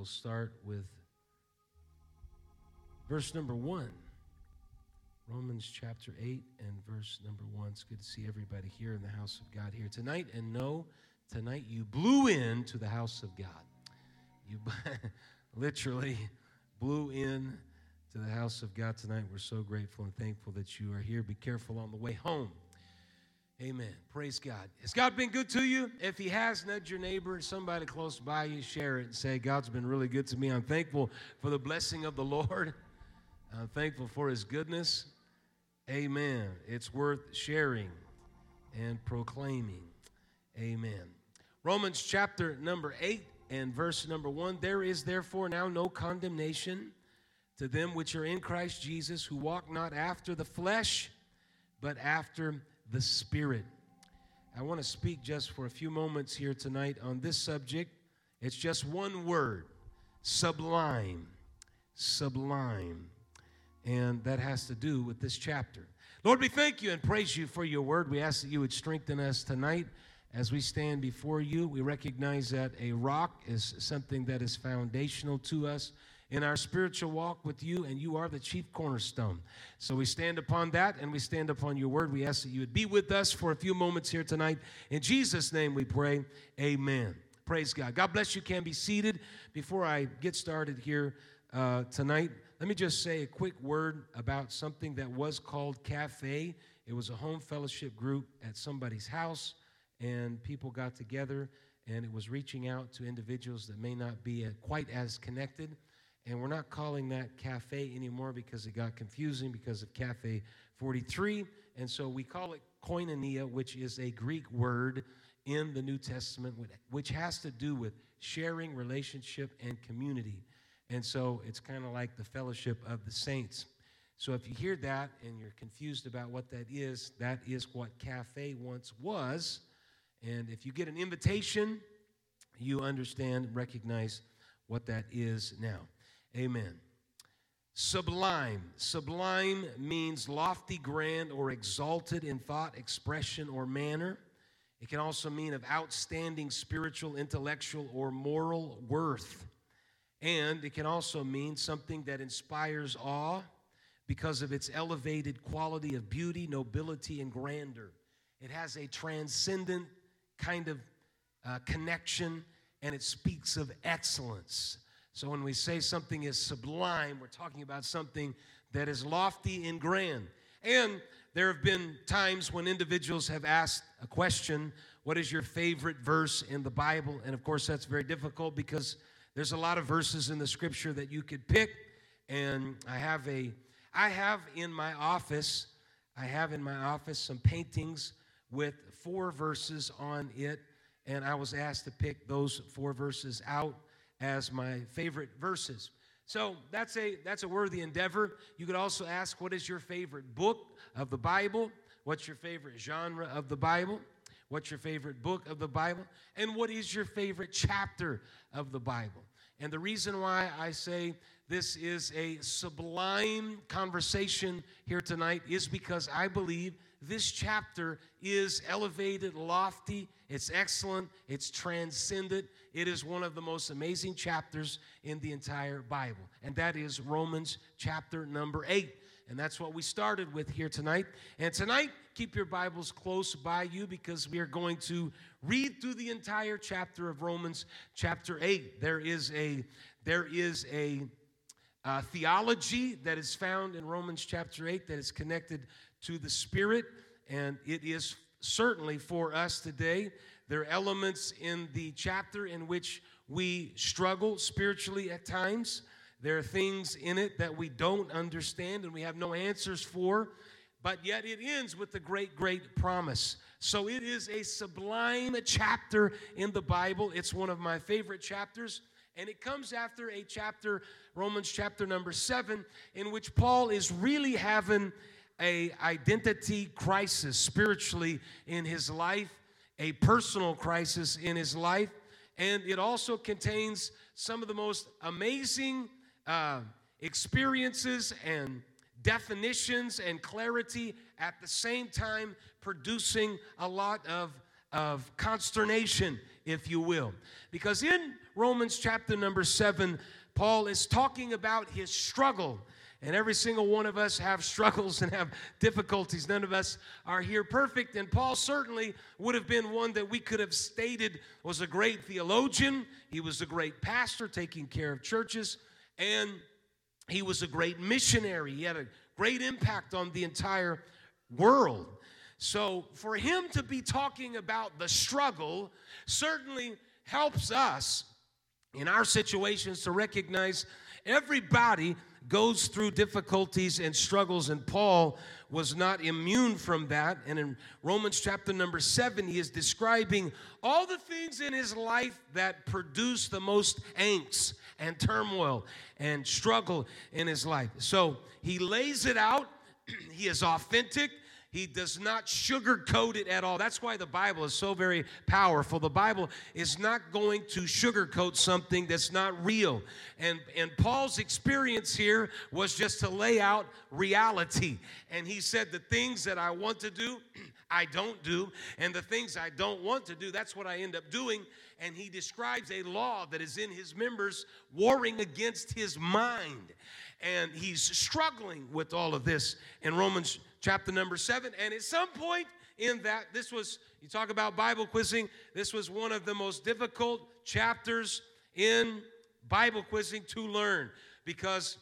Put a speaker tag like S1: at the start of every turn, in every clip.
S1: will start with verse number one. Romans chapter 8 and verse number 1. It's good to see everybody here in the house of God here tonight. And know tonight you blew in to the house of God. You literally blew in to the house of God tonight. We're so grateful and thankful that you are here. Be careful on the way home. Amen. Praise God. Has God been good to you? If He has, nudge your neighbor somebody close by you, share it and say, God's been really good to me. I'm thankful for the blessing of the Lord. I'm thankful for His goodness. Amen. It's worth sharing and proclaiming. Amen. Romans chapter number 8 and verse number 1 There is therefore now no condemnation to them which are in Christ Jesus, who walk not after the flesh, but after the Spirit. I want to speak just for a few moments here tonight on this subject. It's just one word sublime. Sublime and that has to do with this chapter. Lord, we thank you and praise you for your word. We ask that you would strengthen us tonight as we stand before you. We recognize that a rock is something that is foundational to us in our spiritual walk with you, and you are the chief cornerstone. So we stand upon that and we stand upon your word. We ask that you would be with us for a few moments here tonight. In Jesus' name we pray. Amen. Praise God. God bless you. Can be seated. Before I get started here uh, tonight, let me just say a quick word about something that was called Cafe. It was a home fellowship group at somebody's house, and people got together, and it was reaching out to individuals that may not be quite as connected. And we're not calling that cafe anymore because it got confusing because of Cafe 43. And so we call it koinonia, which is a Greek word in the New Testament, which has to do with sharing, relationship, and community. And so it's kind of like the fellowship of the saints. So if you hear that and you're confused about what that is, that is what cafe once was. And if you get an invitation, you understand, recognize what that is now. Amen. Sublime. Sublime means lofty, grand, or exalted in thought, expression, or manner. It can also mean of outstanding spiritual, intellectual, or moral worth. And it can also mean something that inspires awe because of its elevated quality of beauty, nobility, and grandeur. It has a transcendent kind of uh, connection and it speaks of excellence. So when we say something is sublime, we're talking about something that is lofty and grand. And there have been times when individuals have asked a question What is your favorite verse in the Bible? And of course, that's very difficult because there's a lot of verses in the scripture that you could pick, and I have a I have in my office, I have in my office some paintings with four verses on it, and I was asked to pick those four verses out as my favorite verses. So that's a that's a worthy endeavor. You could also ask what is your favorite book of the Bible? What's your favorite genre of the Bible? What's your favorite book of the Bible? And what is your favorite chapter of the Bible? And the reason why I say this is a sublime conversation here tonight is because I believe this chapter is elevated, lofty, it's excellent, it's transcendent. It is one of the most amazing chapters in the entire Bible, and that is Romans chapter number 8. And that's what we started with here tonight. And tonight, keep your Bibles close by you because we are going to read through the entire chapter of Romans chapter 8. There is a there is a uh, theology that is found in Romans chapter 8 that is connected to the Spirit, and it is certainly for us today. There are elements in the chapter in which we struggle spiritually at times. There are things in it that we don't understand and we have no answers for, but yet it ends with a great, great promise. So it is a sublime chapter in the Bible. It's one of my favorite chapters. And it comes after a chapter, Romans chapter number seven, in which Paul is really having a identity crisis spiritually in his life, a personal crisis in his life. And it also contains some of the most amazing uh, experiences and definitions and clarity at the same time producing a lot of, of consternation if you will. Because in Romans chapter number seven, Paul is talking about his struggle. And every single one of us have struggles and have difficulties. None of us are here perfect. And Paul certainly would have been one that we could have stated was a great theologian. He was a great pastor taking care of churches. And he was a great missionary. He had a great impact on the entire world. So for him to be talking about the struggle certainly helps us in our situations to recognize everybody goes through difficulties and struggles, and Paul was not immune from that. And in Romans chapter number seven, he is describing all the things in his life that produce the most angst and turmoil and struggle in his life. So he lays it out, he is authentic, he does not sugarcoat it at all. That's why the Bible is so very powerful. The Bible is not going to sugarcoat something that's not real. And, and Paul's experience here was just to lay out reality. And he said, The things that I want to do, I don't do. And the things I don't want to do, that's what I end up doing. And he describes a law that is in his members warring against his mind. And he's struggling with all of this in Romans chapter number seven. And at some point in that, this was, you talk about Bible quizzing, this was one of the most difficult chapters in Bible quizzing to learn because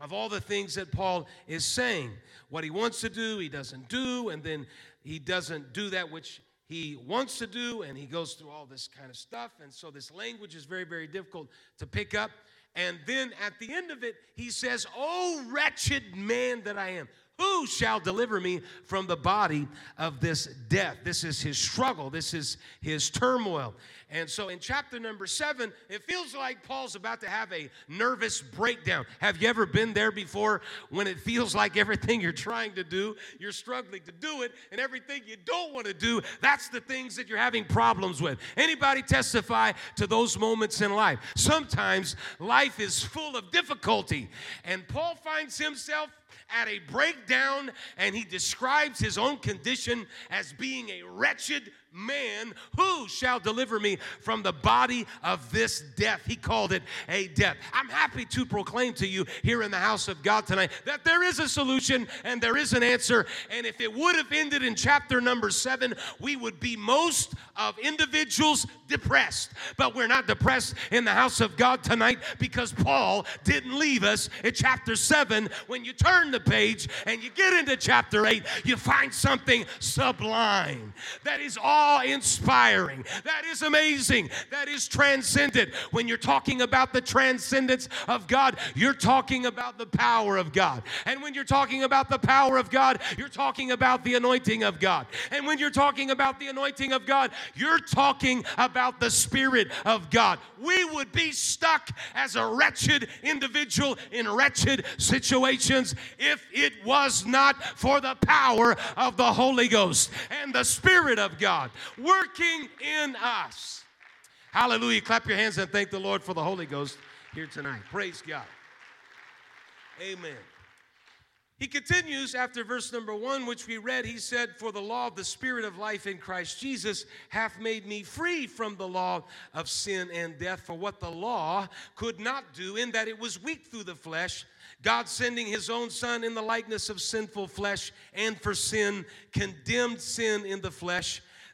S1: of all the things that Paul is saying. What he wants to do, he doesn't do, and then he doesn't do that which he wants to do, and he goes through all this kind of stuff. And so this language is very, very difficult to pick up. And then at the end of it, he says, Oh, wretched man that I am. Who shall deliver me from the body of this death? This is his struggle. This is his turmoil. And so in chapter number seven, it feels like Paul's about to have a nervous breakdown. Have you ever been there before when it feels like everything you're trying to do, you're struggling to do it, and everything you don't want to do, that's the things that you're having problems with? Anybody testify to those moments in life? Sometimes life is full of difficulty, and Paul finds himself at a breakdown, and he describes his own condition as being a wretched man, who shall deliver me from the body of this death? He called it a death. I'm happy to proclaim to you here in the house of God tonight that there is a solution and there is an answer. And if it would have ended in chapter number seven, we would be most of individuals depressed. But we're not depressed in the house of God tonight because Paul didn't leave us at chapter seven. When you turn the page and you get into chapter eight, you find something sublime that is all awe inspiring. That is amazing. That is transcendent. When you're talking about the transcendence of God, you're talking about the power of God. And when you're talking about the power of God, you're talking about the anointing of God. And when you're talking about the anointing of God, you're talking about the Spirit of God. We would be stuck as a wretched individual in wretched situations if it was not for the power of the Holy Ghost and the Spirit of God working in us. Hallelujah. Clap your hands and thank the Lord for the Holy Ghost here tonight. Praise God. Amen. He continues after verse number one, which we read. He said, For the law of the Spirit of life in Christ Jesus hath made me free from the law of sin and death. For what the law could not do, in that it was weak through the flesh, God sending his own Son in the likeness of sinful flesh, and for sin, condemned sin in the flesh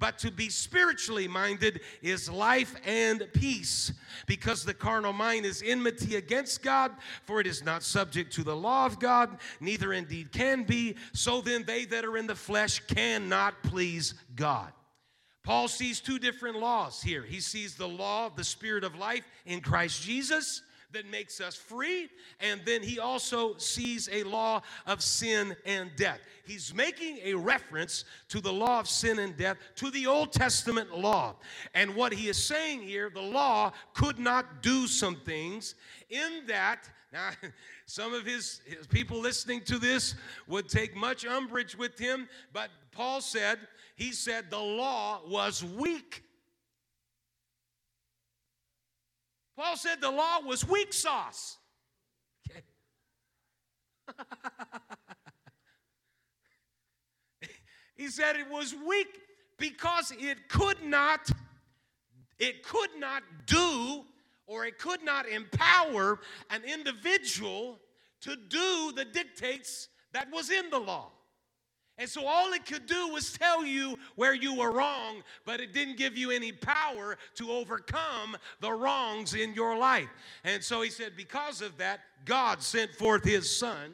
S1: but to be spiritually minded is life and peace, because the carnal mind is enmity against God, for it is not subject to the law of God, neither indeed can be. So then, they that are in the flesh cannot please God. Paul sees two different laws here. He sees the law of the Spirit of life in Christ Jesus that makes us free. And then he also sees a law of sin and death. He's making a reference to the law of sin and death, to the Old Testament law. And what he is saying here, the law could not do some things in that Now, some of his, his people listening to this would take much umbrage with him, but Paul said, he said the law was weak. Paul said the law was weak sauce. Okay. he said it was weak because it could not it could not do or it could not empower an individual to do the dictates that was in the law. And so all it could do was tell you where you were wrong, but it didn't give you any power to overcome the wrongs in your life. And so he said, because of that, God sent forth his son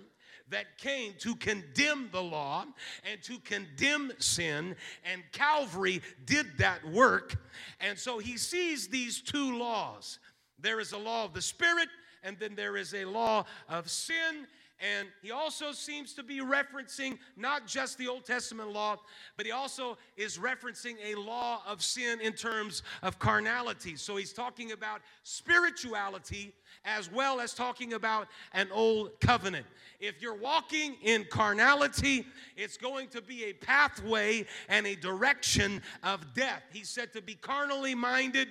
S1: that came to condemn the law and to condemn sin, and Calvary did that work. And so he sees these two laws there is a law of the Spirit, and then there is a law of sin. And he also seems to be referencing not just the Old Testament law, but he also is referencing a law of sin in terms of carnality. So he's talking about spirituality as well as talking about an old covenant. If you're walking in carnality, it's going to be a pathway and a direction of death. He said to be carnally minded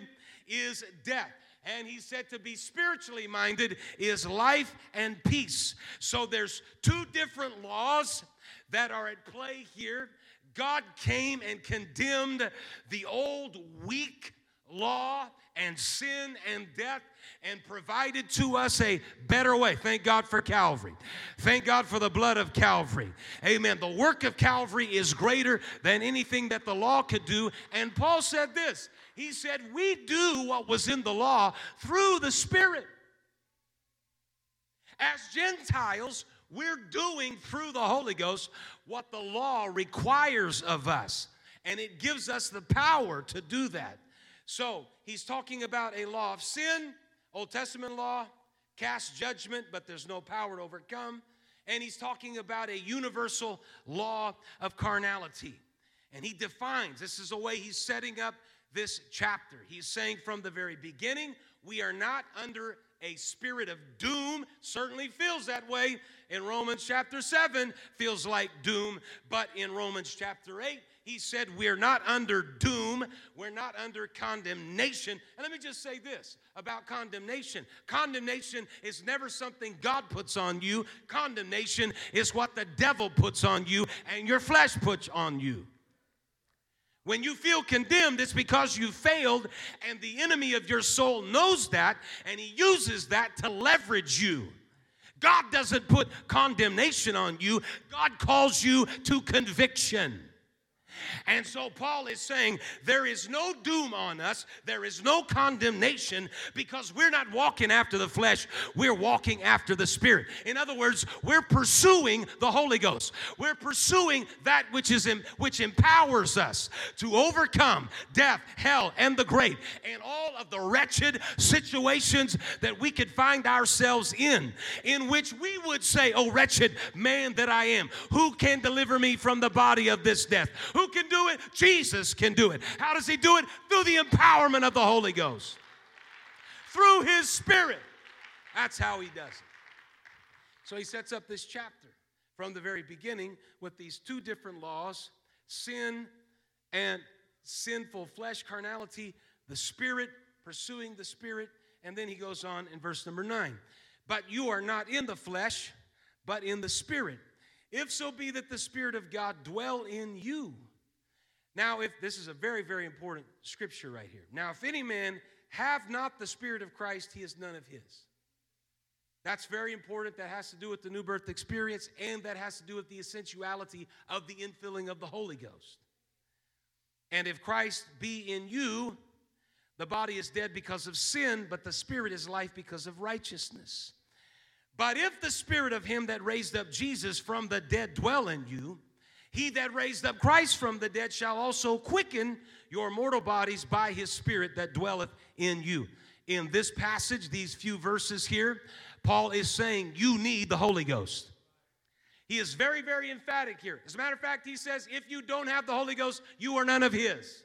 S1: is death. And he said to be spiritually minded is life and peace. So there's two different laws that are at play here. God came and condemned the old weak law and sin and death and provided to us a better way. Thank God for Calvary. Thank God for the blood of Calvary. Amen. The work of Calvary is greater than anything that the law could do. And Paul said this He said, We do what was in the law through the Spirit. As Gentiles, we're doing through the Holy Ghost what the law requires of us. And it gives us the power to do that. So he's talking about a law of sin, Old Testament law, cast judgment, but there's no power to overcome. And he's talking about a universal law of carnality. And he defines this is the way he's setting up this chapter. He's saying from the very beginning, we are not under a spirit of doom. Certainly feels that way in Romans chapter 7, feels like doom. But in Romans chapter 8, he said, We're not under doom, we're not under condemnation. And let me just say this about condemnation condemnation is never something God puts on you, condemnation is what the devil puts on you and your flesh puts on you. When you feel condemned, it's because you failed, and the enemy of your soul knows that, and he uses that to leverage you. God doesn't put condemnation on you, God calls you to conviction. And so Paul is saying there is no doom on us, there is no condemnation because we're not walking after the flesh, we're walking after the Spirit. In other words, we're pursuing the Holy Ghost. We're pursuing that which is in, which empowers us to overcome death, hell, and the grave, and all of the wretched situations that we could find ourselves in, in which we would say, "Oh wretched man that I am, who can deliver me from the body of this death?" Who can do it? Jesus can do it. How does he do it? Through the empowerment of the Holy Ghost, through his Spirit. That's how he does it. So he sets up this chapter from the very beginning with these two different laws sin and sinful flesh, carnality, the Spirit, pursuing the Spirit. And then he goes on in verse number nine. But you are not in the flesh, but in the Spirit. If so be that the Spirit of God dwell in you. Now, if this is a very, very important scripture right here. Now, if any man have not the Spirit of Christ, he is none of his. That's very important. That has to do with the new birth experience, and that has to do with the essentiality of the infilling of the Holy Ghost. And if Christ be in you, the body is dead because of sin, but the spirit is life because of righteousness. But if the spirit of him that raised up Jesus from the dead dwell in you, he that raised up Christ from the dead shall also quicken your mortal bodies by his Spirit that dwelleth in you. In this passage, these few verses here, Paul is saying you need the Holy Ghost. He is very, very emphatic here. As a matter of fact, he says, if you don't have the Holy Ghost, you are none of his.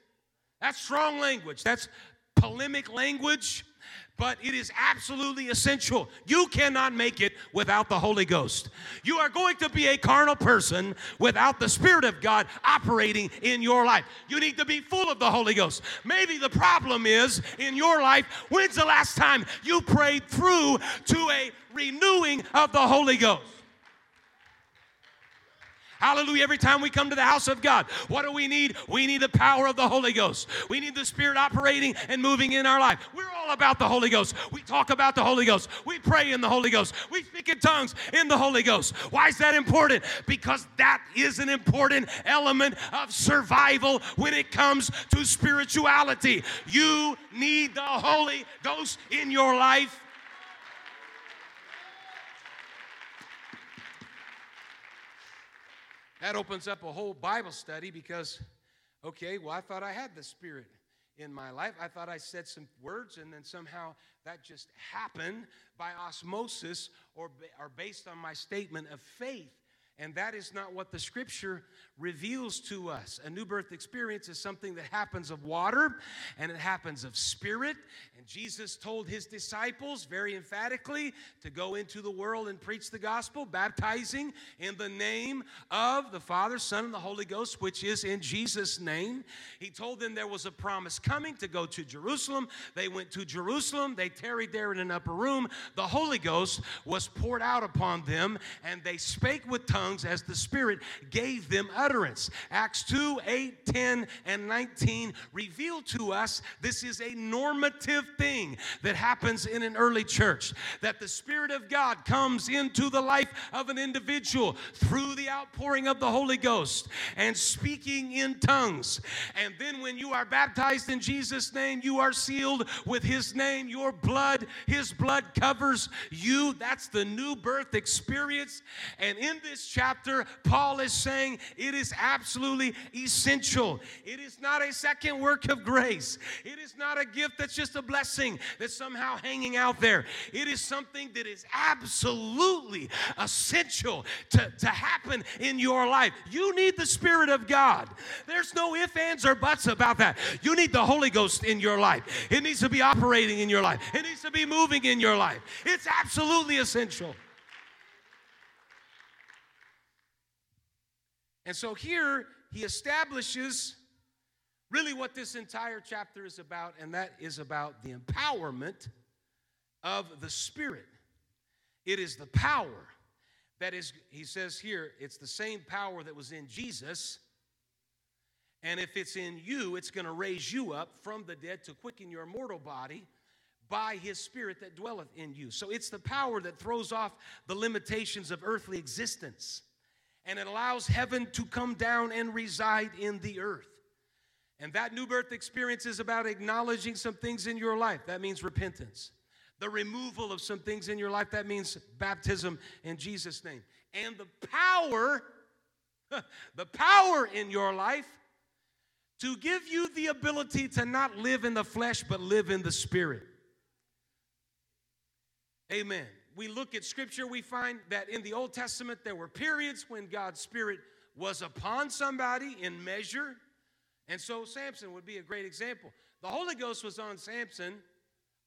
S1: That's strong language. That's polemic language. But it is absolutely essential. You cannot make it without the Holy Ghost. You are going to be a carnal person without the Spirit of God operating in your life. You need to be full of the Holy Ghost. Maybe the problem is in your life, when's the last time you prayed through to a renewing of the Holy Ghost? Hallelujah. Every time we come to the house of God, what do we need? We need the power of the Holy Ghost. We need the Spirit operating and moving in our life. We're all about the Holy Ghost. We talk about the Holy Ghost. We pray in the Holy Ghost. We speak in tongues in the Holy Ghost. Why is that important? Because that is an important element of survival when it comes to spirituality. You need the Holy Ghost in your life That opens up a whole Bible study because, okay, well, I thought I had the Spirit in my life. I thought I said some words and then somehow that just happened by osmosis or, or based on my statement of faith. And that is not what the scripture reveals to us. A new birth experience is something that happens of water and it happens of spirit. And Jesus told his disciples very emphatically to go into the world and preach the gospel, baptizing in the name of the Father, Son, and the Holy Ghost, which is in Jesus' name. He told them there was a promise coming to go to Jerusalem. They went to Jerusalem, they tarried there in an upper room. The Holy Ghost was poured out upon them, and they spake with tongues as the Spirit gave them utterance. Acts 2 8, 10, and 19 reveal to us this is a normative thing that happens in an early church. That the Spirit of God comes into the life of an individual through the outpouring of the Holy Ghost and speaking in tongues. And then when you are baptized in Jesus' name, you are sealed with His name, your blood, His blood covers you. That's the new birth experience. And in this chapter, chapter, Paul is saying it is absolutely essential. It is not a second work of grace, it is not a gift that's just a blessing that's somehow hanging out there. It is something that is absolutely essential to, to happen in your life. You need the Spirit of God. There's no ifs, ands, or buts about that. You need the Holy Ghost in your life. It needs to be operating in your life, it needs to be moving in your life. It's absolutely essential. And so here he establishes really what this entire chapter is about, and that is about the empowerment of the Spirit. It is the power that is, he says here, it's the same power that was in Jesus. And if it's in you, it's going to raise you up from the dead to quicken your mortal body by his spirit that dwelleth in you. So it's the power that throws off the limitations of earthly existence and it allows heaven to come down and reside in the earth. And that new birth experience is about acknowledging some things in your life. That means repentance. The removal of some things in your life. That means baptism in Jesus' name. And the power, the power in your life to give you the ability to not live in the flesh but live in the spirit. Amen we look at scripture, we find that in the Old Testament there were periods when God's Spirit was upon somebody in measure. And so Samson would be a great example. The Holy Ghost was on Samson,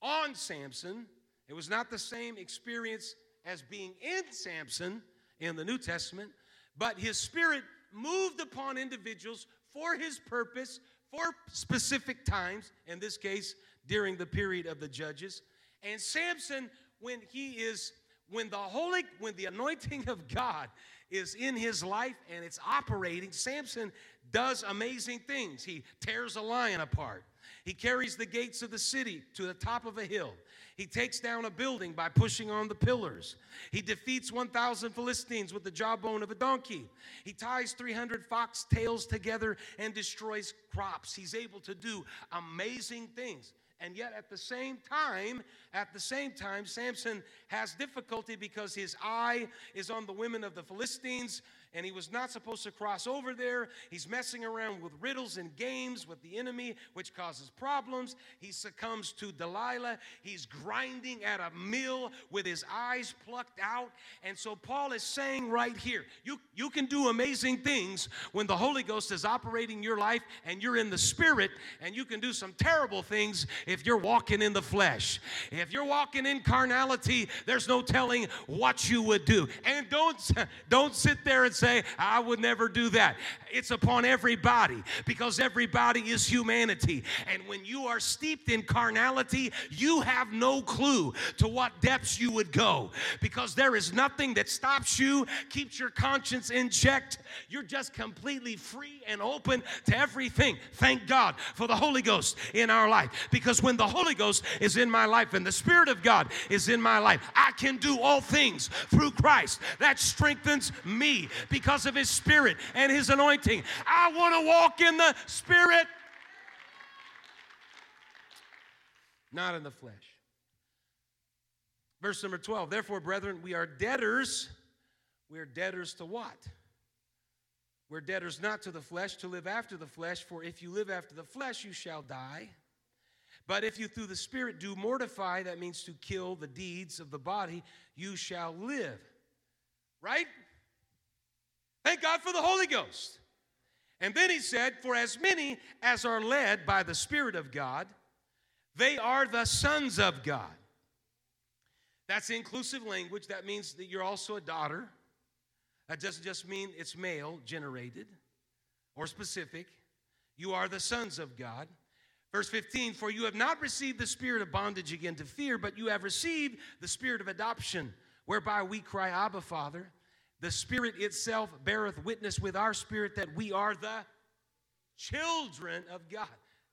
S1: on Samson. It was not the same experience as being in Samson in the New Testament, but his spirit moved upon individuals for his purpose, for specific times, in this case, during the period of the judges. And Samson when he is when the holy when the anointing of God is in his life and it's operating, Samson does amazing things. He tears a lion apart. He carries the gates of the city to the top of a hill. He takes down a building by pushing on the pillars. He defeats 1,000 Philistines with the jawbone of a donkey. He ties 300 fox tails together and destroys crops. He's able to do amazing things. And yet at the same time, at the same time, Samson has difficulty because his eye is on the women of the Philistines. And he was not supposed to cross over there. He's messing around with riddles and games with the enemy, which causes problems. He succumbs to Delilah. He's grinding at a mill with his eyes plucked out. And so Paul is saying right here, you, you can do amazing things when the Holy Ghost is operating your life and you're in the spirit, and you can do some terrible things if you're walking in the flesh. If you're walking in carnality, there's no telling what you would do. And don't don't sit there and say, I would never do that. It's upon everybody because everybody is humanity. And when you are steeped in carnality, you have no clue to what depths you would go because there is nothing that stops you, keeps your conscience in check. You're just completely free and open to everything. Thank God for the Holy Ghost in our life because when the Holy Ghost is in my life and the Spirit of God is in my life, I can do all things through Christ. That strengthens me because of His Spirit and His anointing. I want to walk in the Spirit, not in the flesh. Verse number 12 Therefore, brethren, we are debtors. We are debtors to what? We're debtors not to the flesh, to live after the flesh, for if you live after the flesh, you shall die. But if you through the Spirit do mortify, that means to kill the deeds of the body, you shall live. Right? Thank God for the Holy Ghost. And then he said, For as many as are led by the Spirit of God, they are the sons of God. That's inclusive language. That means that you're also a daughter. That doesn't just mean it's male generated or specific. You are the sons of God. Verse 15, for you have not received the spirit of bondage again to fear, but you have received the spirit of adoption, whereby we cry, Abba, Father. The Spirit itself beareth witness with our spirit that we are the children of God.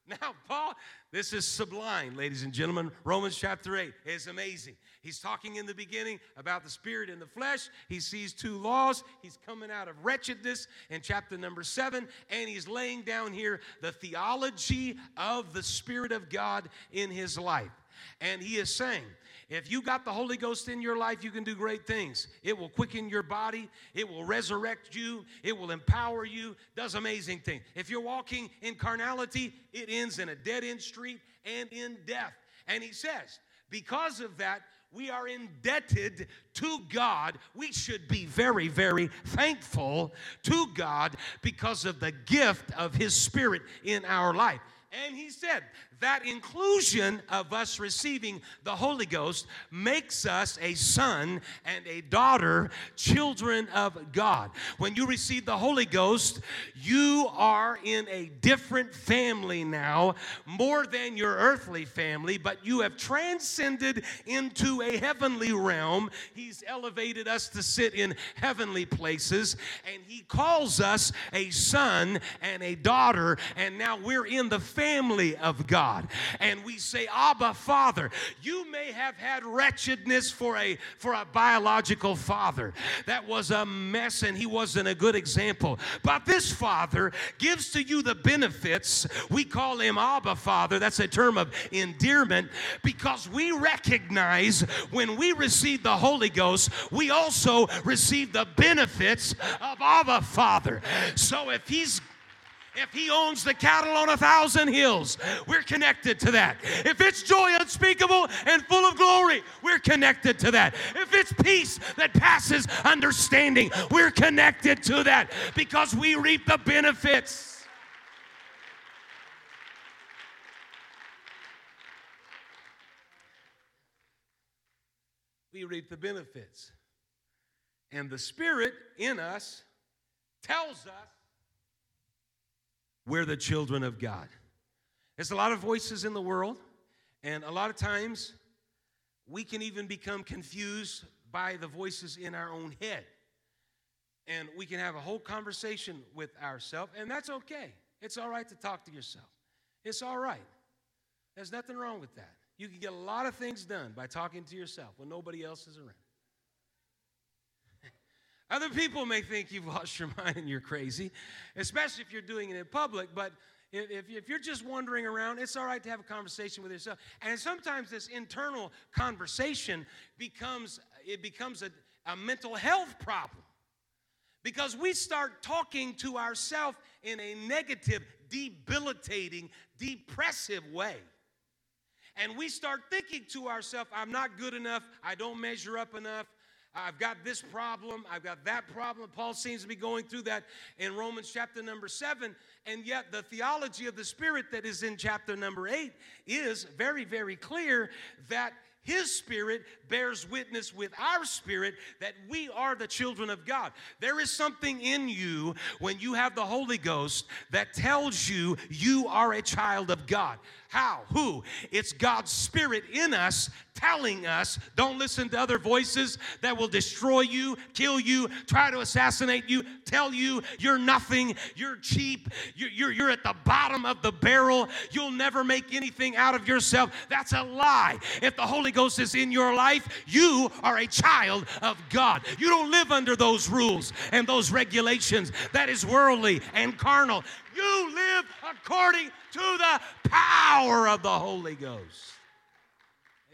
S1: Now, Paul, this is sublime, ladies and gentlemen. Romans chapter 8 is amazing. He's talking in the beginning about the spirit and the flesh. He sees two laws. He's coming out of wretchedness in chapter number 7, and he's laying down here the theology of the Spirit of God in his life. And he is saying, if you got the Holy Ghost in your life, you can do great things. It will quicken your body, it will resurrect you, it will empower you, does amazing things. If you're walking in carnality, it ends in a dead end street and in death. And he says, because of that, we are indebted to God. We should be very, very thankful to God because of the gift of His Spirit in our life. And he said that inclusion of us receiving the Holy Ghost makes us a son and a daughter, children of God. When you receive the Holy Ghost, you are in a different family now, more than your earthly family, but you have transcended into a heavenly realm. He's elevated us to sit in heavenly places, and He calls us a son and a daughter, and now we're in the family of God. And we say, Abba, Father. You may have had wretchedness for a for a biological father. That was a mess, and he wasn't a good example. But this father gives to you the benefits. We call him Abba Father. That's a term of endearment because we recognize when we receive the Holy Ghost, we also receive the benefits of Abba Father. So if he's if he owns the cattle on a thousand hills, we're connected to that. If it's joy unspeakable and full of glory, we're connected to that. If it's peace that passes understanding, we're connected to that because we reap the benefits. We reap the benefits. And the Spirit in us tells us we're the children of God. There's a lot of voices in the world, and a lot of times we can even become confused by the voices in our own head. And we can have a whole conversation with ourselves, and that's okay. It's all right to talk to yourself. It's all right. There's nothing wrong with that. You can get a lot of things done by talking to yourself when nobody else is around. Other people may think you've lost your mind and you're crazy, especially if you're doing it in public, but if, if you're just wandering around, it's all right to have a conversation with yourself. And sometimes this internal conversation becomes, it becomes a, a mental health problem Because we start talking to ourselves in a negative, debilitating, depressive way. And we start thinking to ourselves, I'm not good enough, I don't measure up enough, I've got this problem, I've got that problem. Paul seems to be going through that in Romans chapter number seven. And yet, the theology of the Spirit that is in chapter number eight is very, very clear that his spirit bears witness with our spirit that we are the children of God. There is something in you when you have the Holy Ghost that tells you you are a child of God. How? Who? It's God's Spirit in us telling us don't listen to other voices that will destroy you, kill you, try to assassinate you, tell you you're nothing, you're cheap, you're, you're, you're at the bottom of the barrel, you'll never make anything out of yourself. That's a lie. If the Holy Ghost is in your life, you are a child of God. You don't live under those rules and those regulations. That is worldly and carnal. You live according to the power of the Holy Ghost.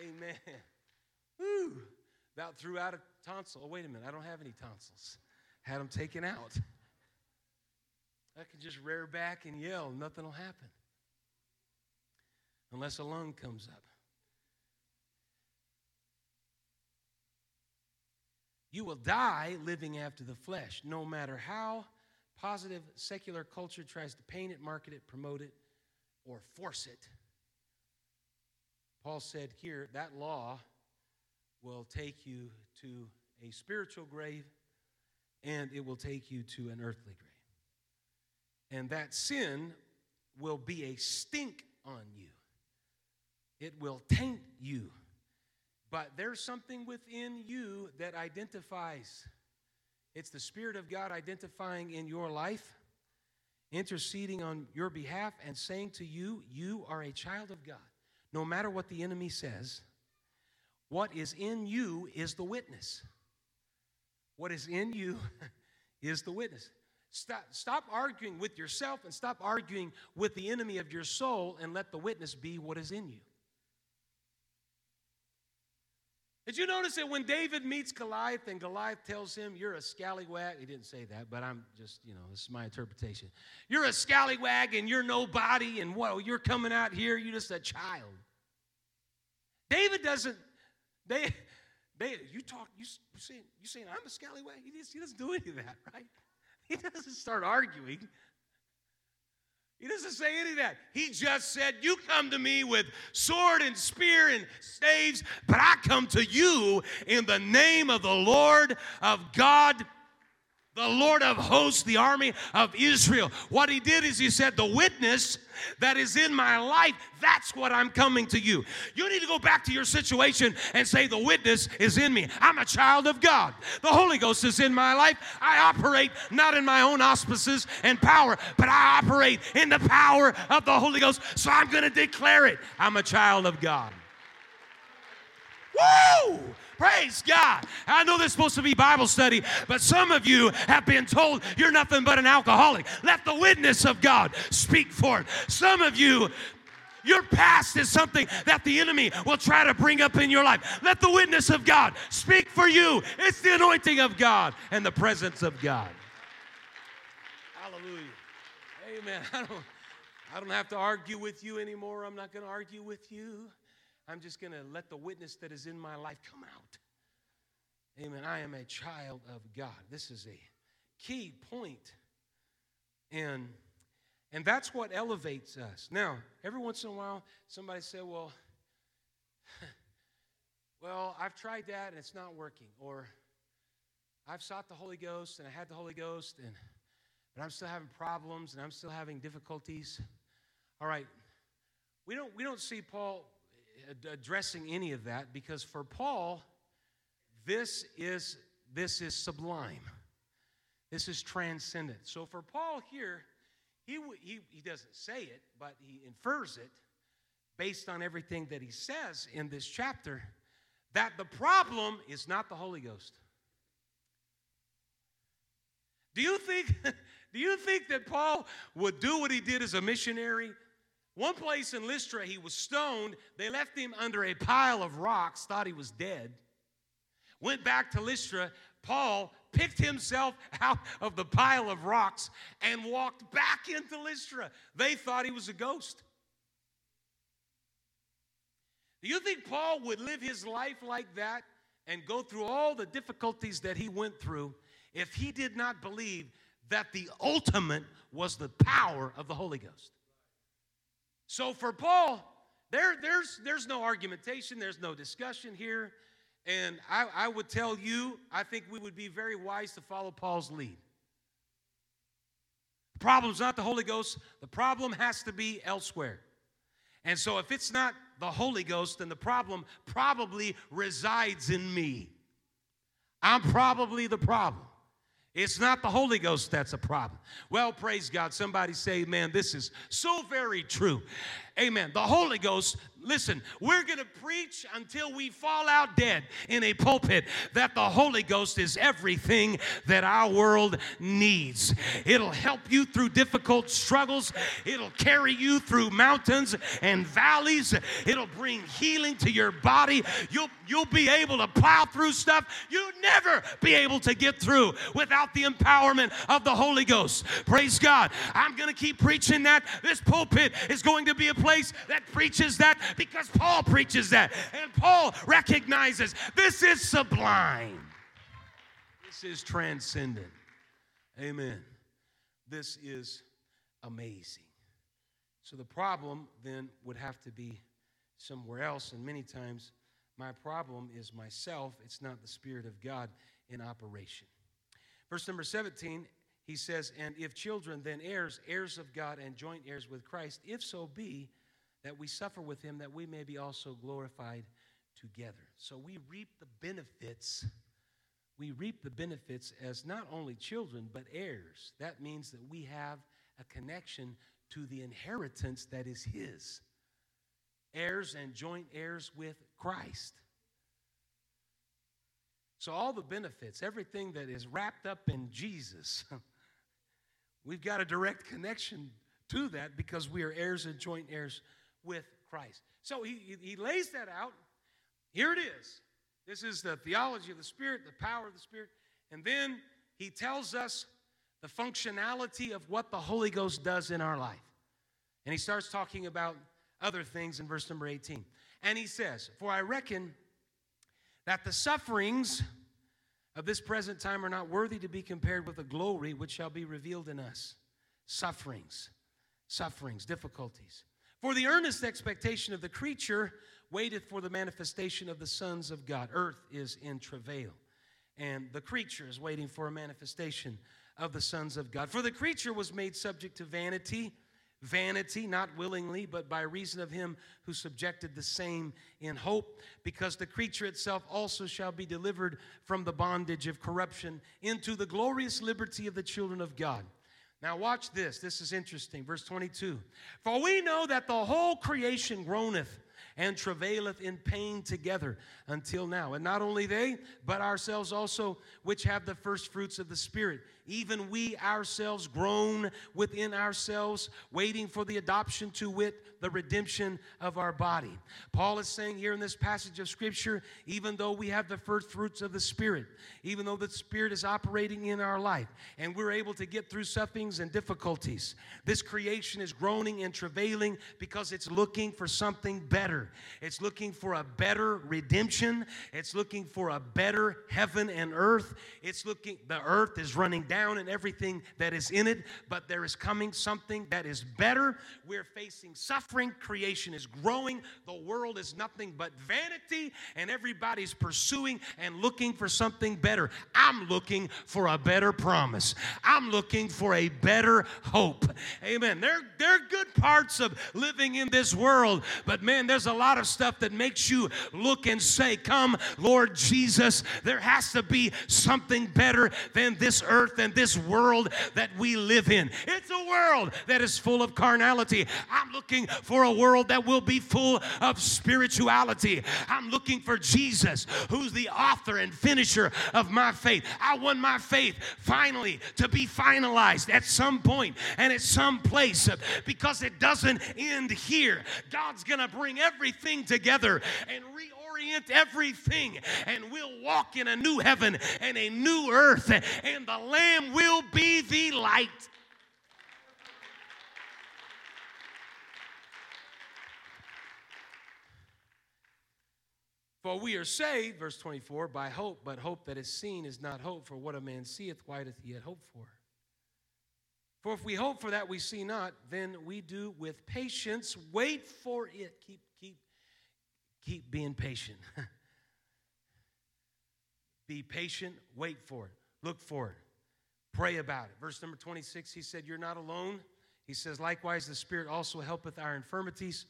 S1: Amen. Woo. About threw out a tonsil. Oh, wait a minute. I don't have any tonsils. Had them taken out. I can just rear back and yell. Nothing will happen. Unless a lung comes up. You will die living after the flesh, no matter how positive secular culture tries to paint it, market it, promote it, or force it. Paul said here that law will take you to a spiritual grave and it will take you to an earthly grave. And that sin will be a stink on you, it will taint you. But there's something within you that identifies it's the Spirit of God identifying in your life, interceding on your behalf, and saying to you, You are a child of God. No matter what the enemy says, what is in you is the witness. What is in you is the witness. Stop, stop arguing with yourself and stop arguing with the enemy of your soul and let the witness be what is in you. Did you notice that when David meets Goliath and Goliath tells him, You're a scallywag? He didn't say that, but I'm just, you know, this is my interpretation. You're a scallywag and you're nobody, and whoa, you're coming out here, you're just a child. David doesn't, they, they, you talk, you, you saying, you saying I'm a scallywag? He, just, he doesn't do any of that, right? He doesn't start arguing. He doesn't say any of that. He just said, You come to me with sword and spear and staves, but I come to you in the name of the Lord of God the Lord of hosts, the army of Israel. What he did is he said, The witness that is in my life, that's what I'm coming to you. You need to go back to your situation and say, The witness is in me. I'm a child of God. The Holy Ghost is in my life. I operate not in my own auspices and power, but I operate in the power of the Holy Ghost. So I'm going to declare it. I'm a child of God. Woo! Praise God. I know this is supposed to be Bible study, but some of you have been told you're nothing but an alcoholic. Let the witness of God speak for it. Some of you, your past is something that the enemy will try to bring up in your life. Let the witness of God speak for you. It's the anointing of God and the presence of God. Hallelujah. Amen. I don't, I don't have to argue with you anymore. I'm not going to argue with you. I'm just going to let the witness that is in my life come out. Amen. I am a child of God. This is a key point. And and that's what elevates us. Now, every once in a while, somebody said, Well, well, I've tried that and it's not working. Or I've sought the Holy Ghost and I had the Holy Ghost, and but I'm still having problems and I'm still having difficulties. All right. We don't we don't see Paul Uh, addressing any of that because for Paul, this is this is sublime. This is transcendent. So for Paul here, he, he, he doesn't say it, but he infers it based on everything that he says in this chapter that the problem is not the Holy Ghost. Do you think, do you think that Paul would do what he did as a missionary? One place in Lystra, he was stoned. They left him under a pile of rocks, thought he was dead. Went back to Lystra. Paul picked himself out of the pile of rocks and walked back into Lystra. They thought he was a ghost. Do you think Paul would live his life like that and go through all the difficulties that he went through if he did not believe that the ultimate was the power of the Holy Ghost? So for Paul, there, there's, there's no argumentation, there's no discussion here. And I, I would tell you, I think we would be very wise to follow Paul's lead. The problem's not the Holy Ghost, the problem has to be elsewhere. And so if it's not the Holy Ghost, then the problem probably resides in me. I'm probably the problem. It's not the Holy Ghost that's a problem. Well, praise God. Somebody say, man, this is so very true. Amen. The Holy Ghost Listen, we're going to preach until we fall out dead in a pulpit that the Holy Ghost is everything that our world needs. It'll help you through difficult struggles, it'll carry you through mountains and valleys, it'll bring healing to your body. You'll, you'll be able to plow through stuff you'll never be able to get through without the empowerment of the Holy Ghost. Praise God. I'm going to keep preaching that. This pulpit is going to be a place that preaches that because Paul preaches that. And Paul recognizes this is sublime, this is transcendent. Amen. This is amazing. So the problem then would have to be somewhere else. And many times, my problem is myself, it's not the Spirit of God in operation. Verse number 17, he says, And if children, then heirs, heirs of God and joint heirs with Christ, if so be that we suffer with him, that we may be also glorified together. So we reap the benefits. We reap the benefits as not only children, but heirs. That means that we have a connection to the inheritance that is his. Heirs and joint heirs with Christ. So, all the benefits, everything that is wrapped up in Jesus, we've got a direct connection to that because we are heirs and joint heirs with Christ. So he, he lays that out. Here it is. This is the theology of the Spirit, the power of the Spirit. And then he tells us the functionality of what the Holy Ghost does in our life. And he starts talking about other things in verse number 18. And he says, For I reckon that the sufferings of this present time are not worthy to be compared with the glory which shall be revealed in us. Sufferings, sufferings, difficulties. For the earnest expectation of the creature waiteth for the manifestation of the sons of God. Earth is in travail, and the creature is waiting for a manifestation of the sons of God. For the creature was made subject to vanity, vanity, not willingly, but by reason of him who subjected the same in hope, because the creature itself also shall be delivered from the bondage of corruption into the glorious liberty of the children of God. Now, watch this. This is interesting. Verse 22 For we know that the whole creation groaneth and travaileth in pain together until now. And not only they, but ourselves also, which have the first fruits of the Spirit even we ourselves groan within ourselves, waiting for the adoption to wit, the redemption of our body. Paul is saying here in this passage of Scripture, even though we have the first fruits of the Spirit, even though the Spirit is operating in our life, and we're able to get through sufferings and difficulties, this creation is groaning and travailing because it's looking for something better. It's looking for a better redemption. It's looking for a better heaven and earth. It's looking, the earth is running down down and everything that is in it, but there is coming something that is better. We're facing suffering. Creation is growing. The world is nothing but vanity, and everybody's pursuing and looking for something better. I'm looking for a better promise. I'm looking for a better hope. Amen. There, there are good parts of living in this world, but man, there's a lot of stuff that makes you look and say, Come, Lord Jesus, there has to be something better than this earth and this world that we live in. It's a world that is full of carnality. I'm looking for a world that will be full of spirituality. I'm looking for Jesus, who's the author and finisher of my faith. I want my faith finally to be finalized at some point and at some place because it doesn't end here. God's going to bring everything together and reorient everything, and we'll walk in a new heaven and a new earth, and the Lamb will be the light. For we are saved, verse 24, by hope, but hope that is seen is not hope, for what a man seeth, why doth he yet hope for? For if we hope for that we see not, then we do with patience wait for it. Keep, keep, being patient. Be patient, wait for it, look for it, pray about it. Verse number 26, he said, You're not alone. He says, Likewise, the Spirit also helpeth our infirmities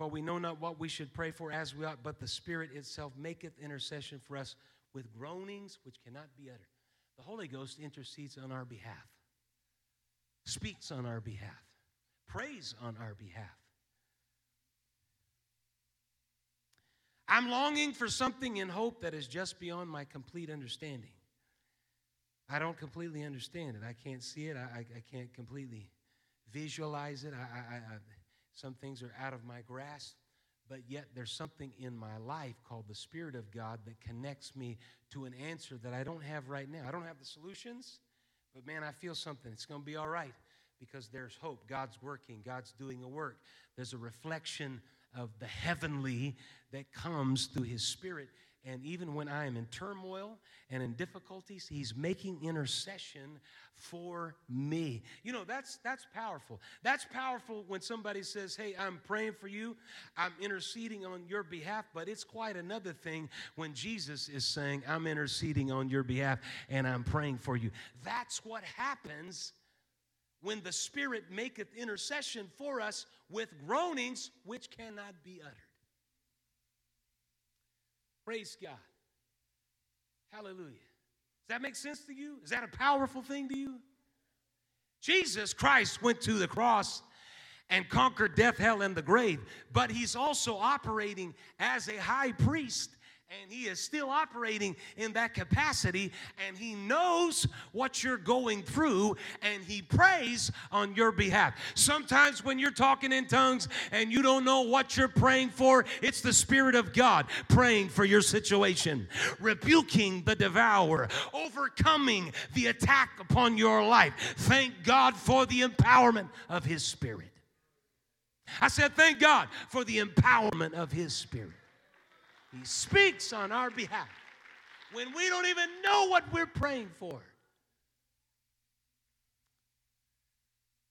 S1: for we know not what we should pray for as we ought, but the Spirit itself maketh intercession for us with groanings which cannot be uttered. The Holy Ghost intercedes on our behalf, speaks on our behalf, prays on our behalf. I'm longing for something in hope that is just beyond my complete understanding. I don't completely understand it. I can't see it. I, I, I can't completely visualize it. I, some things are out of my grasp, but yet there's something in my life called the Spirit of God that connects me to an answer that I don't have right now. I don't have the solutions, but man, I feel something. It's going to be all right because there's hope. God's working, God's doing a work. There's a reflection of the heavenly that comes through His Spirit. And even when I am in turmoil and in difficulties, he's making intercession for me. You know, that's that's powerful. That's powerful when somebody says, "Hey, I'm praying for you. I'm interceding on your behalf." But it's quite another thing when Jesus is saying, "I'm interceding on your behalf and I'm praying for you." That's what happens when the Spirit maketh intercession for us with groanings which cannot be uttered. Praise God. Hallelujah. Does that make sense to you? Is that a powerful thing to you? Jesus Christ went to the cross and conquered death, hell, and the grave, but he's also operating as a high priest and he is still operating in that capacity and he knows what you're going through and he prays on your behalf. Sometimes when you're talking in tongues and you don't know what you're praying for it's the spirit of god praying for your situation rebuking the devourer overcoming the attack upon your life. Thank god for the empowerment of his spirit. I said thank god for the empowerment of his spirit he speaks on our behalf when we don't even know what we're praying for.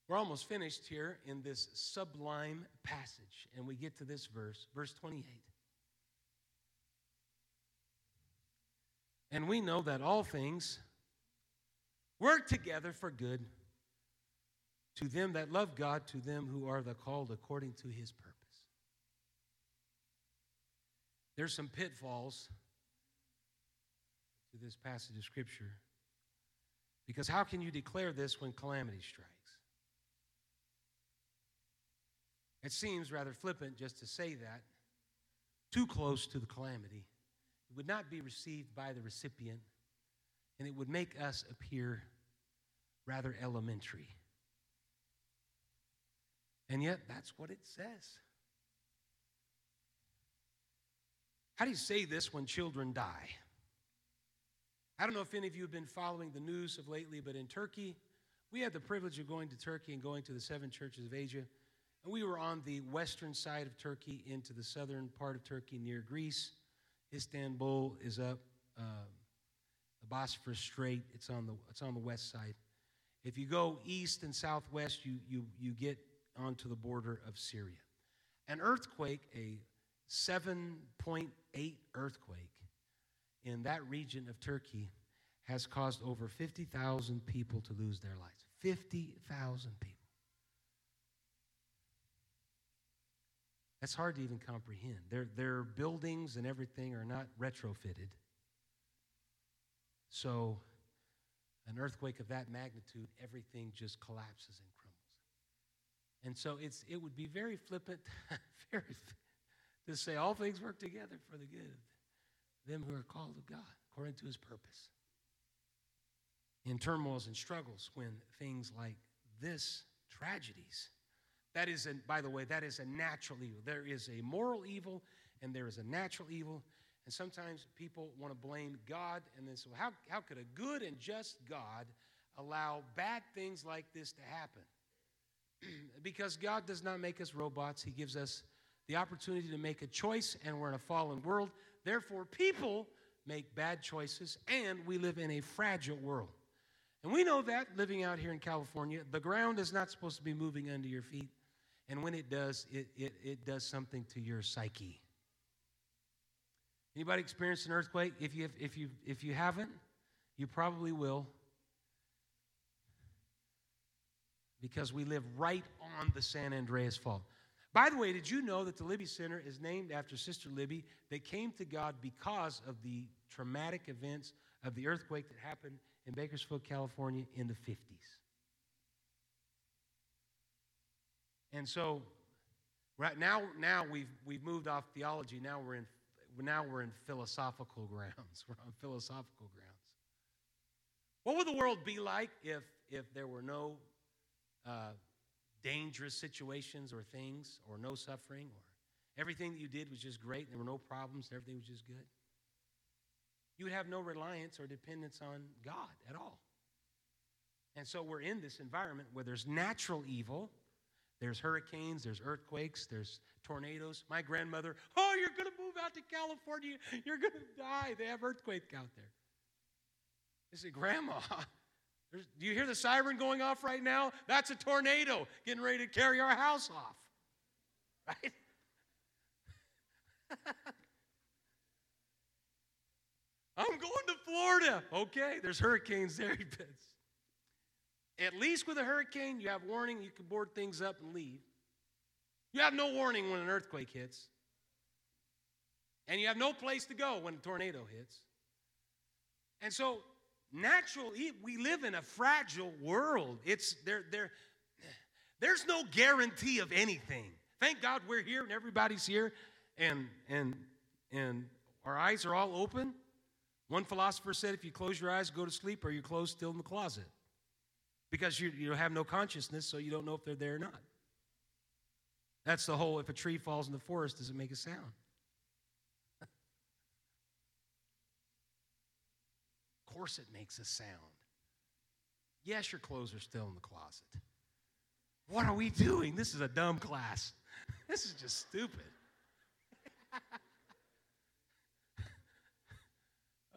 S1: We're almost finished here in this sublime passage, and we get to this verse, verse 28. And we know that all things work together for good to them that love God, to them who are the called according to his purpose there's some pitfalls to this passage of Scripture. Because how can you declare this when calamity strikes? It seems rather flippant just to say that, too close to the calamity. It would not be received by the recipient, and it would make us appear rather elementary. And yet, that's what it says. How do you say this when children die? I don't know if any of you have been following the news of lately, but in Turkey, we had the privilege of going to Turkey and going to the seven churches of Asia. And we were on the western side of Turkey into the southern part of Turkey near Greece. Istanbul is up uh, the Bosphorus Strait. It's on the it's on the west side. If you go east and southwest, you you you get onto the border of Syria. An earthquake, a 7.8 earthquake in that region of Turkey has caused over 50,000 people to lose their lives. 50,000 people. That's hard to even comprehend. Their, their buildings and everything are not retrofitted. So, an earthquake of that magnitude, everything just collapses and crumbles. And so, it's, it would be very flippant, very to say all things work together for the good of them who are called of God according to his purpose. In turmoils and struggles, when things like this, tragedies, that is, a, by the way, that is a natural evil. There is a moral evil and there is a natural evil. And sometimes people want to blame God, and they say, well, how, how could a good and just God allow bad things like this to happen? because God does not make us robots, He gives us the opportunity to make a choice, and we're in a fallen world. Therefore, people make bad choices, and we live in a fragile world. And we know that living out here in California, the ground is not supposed to be moving under your feet. And when it does, it, it, it does something to your psyche. Anybody experienced an earthquake? If you, if, you, if you haven't, you probably will. Because we live right on the San Andreas Fault. By the way, did you know that the Libby Center is named after Sister Libby that came to God because of the traumatic events of the earthquake that happened in Bakersfield, California in the 50s? And so, right now, now we've, we've moved off theology. Now we're in, now we're in philosophical grounds. We're on philosophical grounds. What would the world be like if, if there were no uh, dangerous situations or things or no suffering or everything that you did was just great, there were no problems, everything was just good. You would have no reliance or dependence on God at all. And so we're in this environment where there's natural evil, there's hurricanes, there's earthquakes, there's tornadoes. My grandmother, oh, you're going to move out to California, you're going to die. They have earthquake out there. I said, Grandma, there's, do you hear the siren going off right now? That's a tornado getting ready to carry our house off. Right? I'm going to Florida. Okay, there's hurricanes there. At least with a hurricane, you have warning, you can board things up and leave. You have no warning when an earthquake hits. And you have no place to go when a tornado hits. And so natural we live in a fragile world. It's there there there's no guarantee of anything. Thank god we're here and everybody's here and and and our eyes are all open. One philosopher said if you close your eyes go to sleep or you're closed still in the closet. Because you, you have no consciousness so you don't know if they're there or not. That's the whole if a tree falls in the forest does it make a sound course it makes a sound. Yes, your clothes are still in the closet. What are we doing? This is a dumb class. This is just stupid.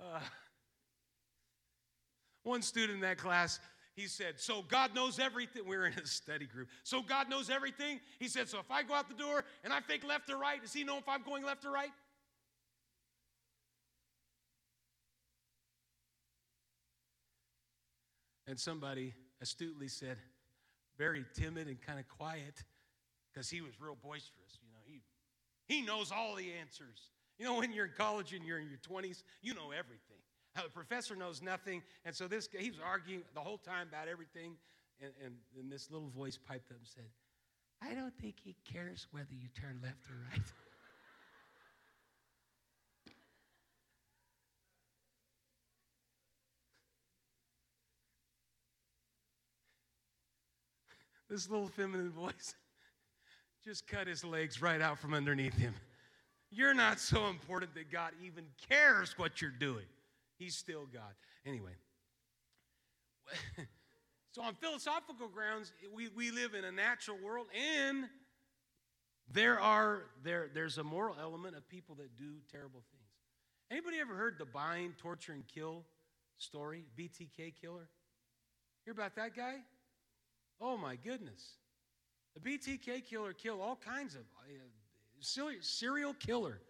S1: uh, one student in that class, he said, So God knows everything. We are in a study group. So God knows everything. He said, So if I go out the door and I think left or right, does he know if I'm going left or right? And somebody astutely said, very timid and kind of quiet, because he was real boisterous. You know, he, he knows all the answers. You know, when you're in college and you're in your 20s, you know everything. The professor knows nothing. And so this guy, he was arguing the whole time about everything. And, and, and this little voice piped up and said, I don't think he cares whether you turn left or right. this little feminine voice just cut his legs right out from underneath him. You're not so important that God even cares what you're doing. He's still God. Anyway, so on philosophical grounds, we, we live in a natural world and there are there there's a moral element of people that do terrible things. Anybody ever heard the bind, torture, and kill story? BTK killer? Hear about that guy? Oh my goodness. The BTK killer killed all kinds of uh, serial killer.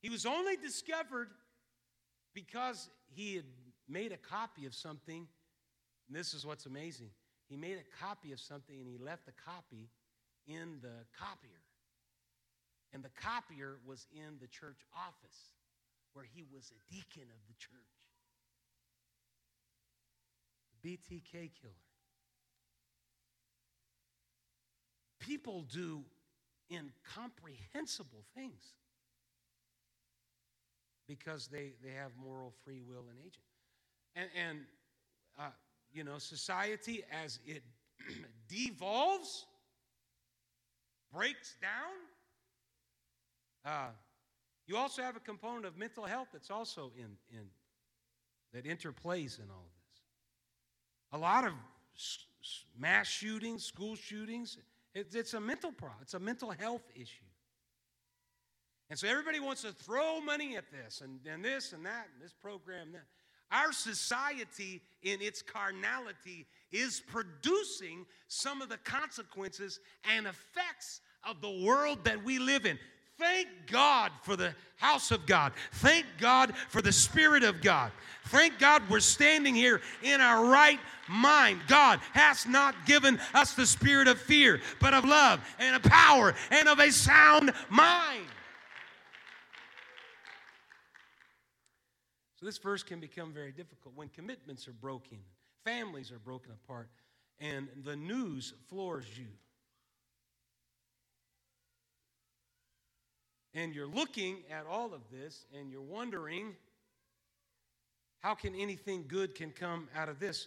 S1: He was only discovered because he had made a copy of something. And this is what's amazing. He made a copy of something and he left the copy in the copier. And the copier was in the church office where he was a deacon of the church. The BTK killer. People do incomprehensible things because they, they have moral free will and agent. And, and uh, you know, society as it devolves, breaks down, uh, You also have a component of mental health that's also in, in that interplays in all of this. A lot of mass shootings, school shootings, it, it's a mental problem. It's a mental health issue. And so everybody wants to throw money at this and, and this and that and this program that. Our society, in its carnality, is producing some of the consequences and effects of the world that we live in. Thank God for the house of God. Thank God for the Spirit of God. Thank God we're standing here in our right mind. God has not given us the spirit of fear, but of love and of power and of a sound mind. So, this verse can become very difficult when commitments are broken, families are broken apart, and the news floors you. And you're looking at all of this and you're wondering how can anything good can come out of this?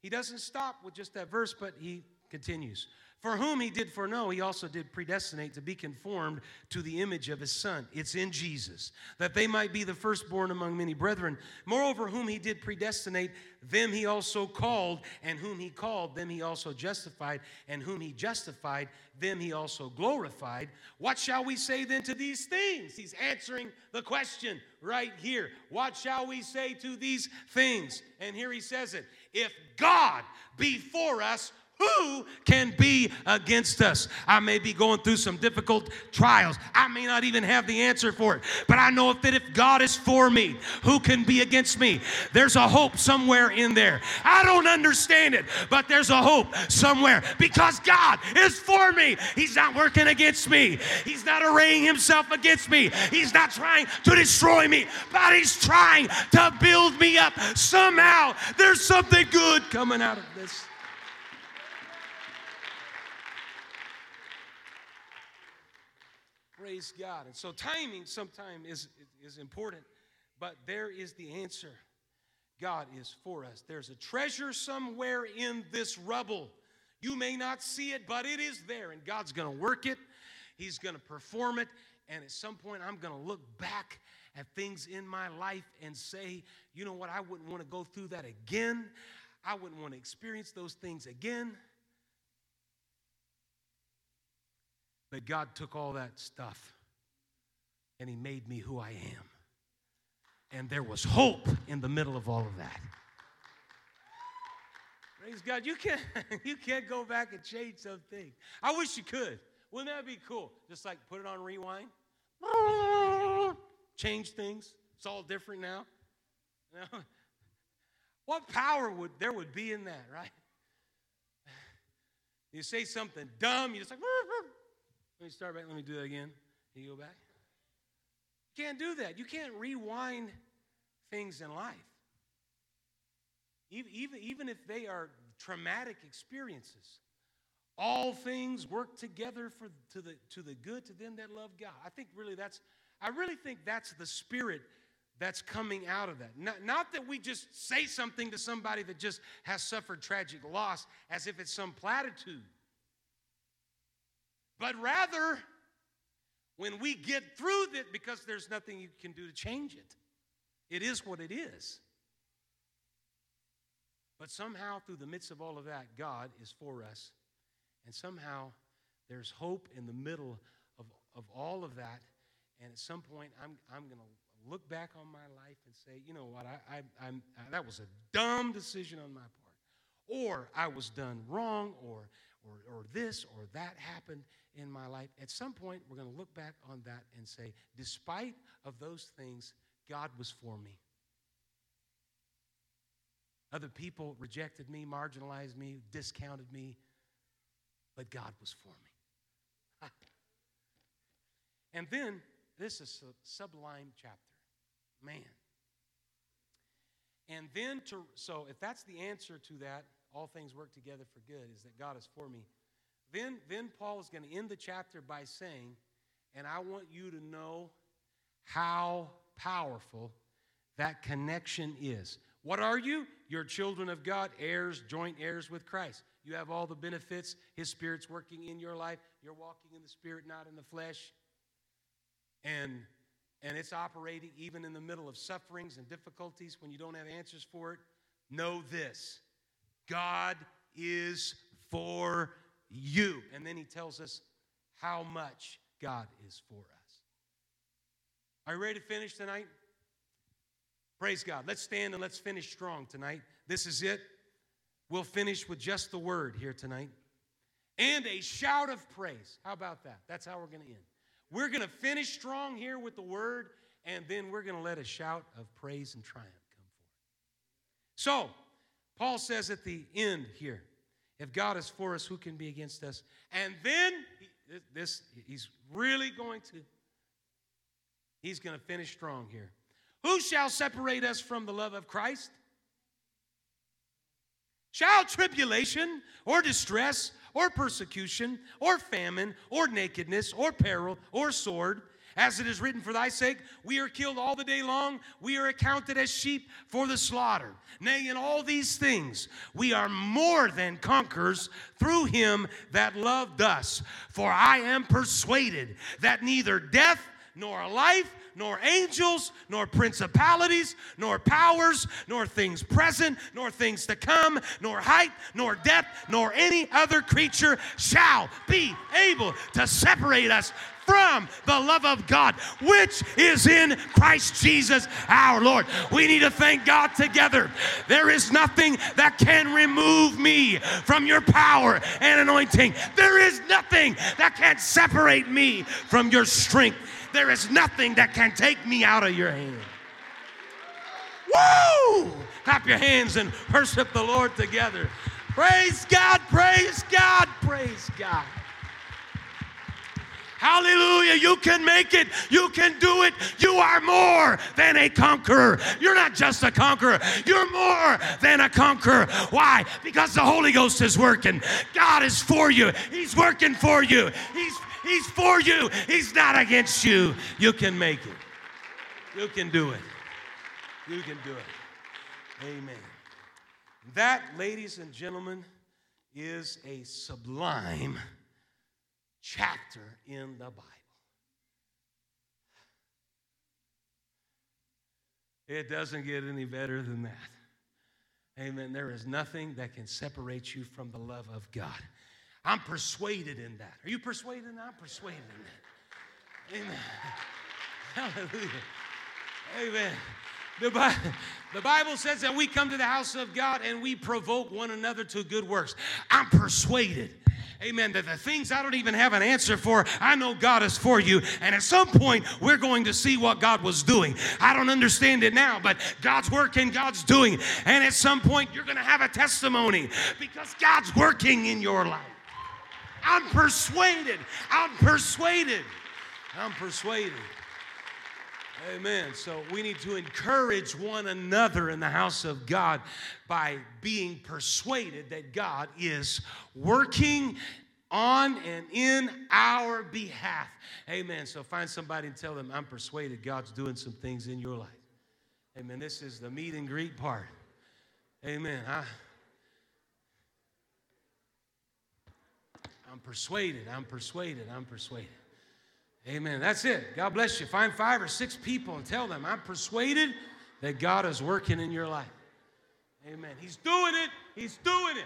S1: He doesn't stop with just that verse, but he continues. For whom he did foreknow, he also did predestinate to be conformed to the image of his son. It's in Jesus, that they might be the firstborn among many brethren. Moreover, whom he did predestinate, them he also called, and whom he called, them he also justified, and whom he justified, them he also glorified. What shall we say then to these things? He's answering the question right here. What shall we say to these things? And here he says it If God be for us, who can be against us? I may be going through some difficult trials. I may not even have the answer for it, but I know that if God is for me, who can be against me? There's a hope somewhere in there. I don't understand it, but there's a hope somewhere because God is for me. He's not working against me, He's not arraying Himself against me, He's not trying to destroy me, but He's trying to build me up. Somehow, there's something good coming out of this. Praise God. And so timing sometimes is, is important, but there is the answer. God is for us. There's a treasure somewhere in this rubble. You may not see it, but it is there, and God's going to work it. He's going to perform it. And at some point, I'm going to look back at things in my life and say, you know what, I wouldn't want to go through that again. I wouldn't want to experience those things again. But God took all that stuff and He made me who I am. And there was hope in the middle of all of that. Praise God. You can't, you can't go back and change something. I wish you could. Wouldn't that be cool? Just like put it on rewind, change things. It's all different now. You know? What power would there would be in that, right? You say something dumb, you're just like, let me start back. Let me do that again. Can you go back. You can't do that. You can't rewind things in life. Even, even, even if they are traumatic experiences, all things work together for to the to the good to them that love God. I think really that's I really think that's the spirit that's coming out of that. Not, not that we just say something to somebody that just has suffered tragic loss as if it's some platitude. But rather, when we get through it, because there's nothing you can do to change it, it is what it is. But somehow, through the midst of all of that, God is for us. And somehow, there's hope in the middle of, of all of that. And at some point, I'm, I'm going to look back on my life and say, you know what, I, I, I'm, I, that was a dumb decision on my part. Or I was done wrong, or, or, or this or that happened in my life. At some point, we're going to look back on that and say, despite of those things, God was for me. Other people rejected me, marginalized me, discounted me, but God was for me. and then this is a sublime chapter. Man. And then to so if that's the answer to that, all things work together for good, is that God is for me. Then, then Paul is going to end the chapter by saying, and I want you to know how powerful that connection is. What are you? You're children of God, heirs, joint heirs with Christ. You have all the benefits. His Spirit's working in your life. You're walking in the Spirit, not in the flesh. And and it's operating even in the middle of sufferings and difficulties when you don't have answers for it, know this God is for you. And then he tells us how much God is for us. Are you ready to finish tonight? Praise God. Let's stand and let's finish strong tonight. This is it. We'll finish with just the word here tonight and a shout of praise. How about that? That's how we're going to end. We're going to finish strong here with the word, and then we're going to let a shout of praise and triumph come forth. So, Paul says at the end here, if God is for us, who can be against us? And then this he's really going to he's going to finish strong here. Who shall separate us from the love of Christ? Shall tribulation or distress or persecution or famine or nakedness or peril or sword. As it is written, For thy sake we are killed all the day long, we are accounted as sheep for the slaughter. Nay, in all these things we are more than conquerors through him that loved us. For I am persuaded that neither death nor life nor angels, nor principalities, nor powers, nor things present, nor things to come, nor height, nor depth, nor any other creature shall be able to separate us from the love of God, which is in Christ Jesus our Lord. We need to thank God together. There is nothing that can remove me from your power and anointing. There is nothing that can separate me from your strength there is nothing that can take me out of your hand. Woo! Clap your hands and worship the Lord together. Praise God, praise God, praise God. Hallelujah. You can make it. You can do it. You are more than a conqueror. You're not just a conqueror, you're more than a conqueror. Why? Because the Holy Ghost is working. God is for you, He's working for you. He's He's for you. He's not against you. You can make it. You can do it. You can do it. Amen. That, ladies and gentlemen, is a sublime chapter in the Bible. It doesn't get any better than that. Amen. There is nothing that can separate you from the love of God. I'm persuaded in that. Are you persuaded? I'm persuaded in that. Amen. Hallelujah. Amen. The Bible, the Bible says that we come to the house of God and we provoke one another to good works. I'm persuaded amen, that the things I don't even have an answer for, I know God is for you. And at some point, we're going to see what God was doing. I don't understand it now, but God's working, God's doing. And at some point, you're going to have a testimony because God's working in your life. I'm persuaded. I'm persuaded. I'm persuaded. Amen. So we need to encourage one another in the house of God by being persuaded that God is working on and in our behalf. Amen. So find somebody and tell them, I'm persuaded God's doing some things in your life. Amen. This is the meet and greet part. Amen. I, I'm persuaded, I'm persuaded, I'm persuaded. Amen. That's it. God bless you. Find five or six people and tell them, I'm persuaded that God is working in your life. Amen. He's doing it. He's doing it.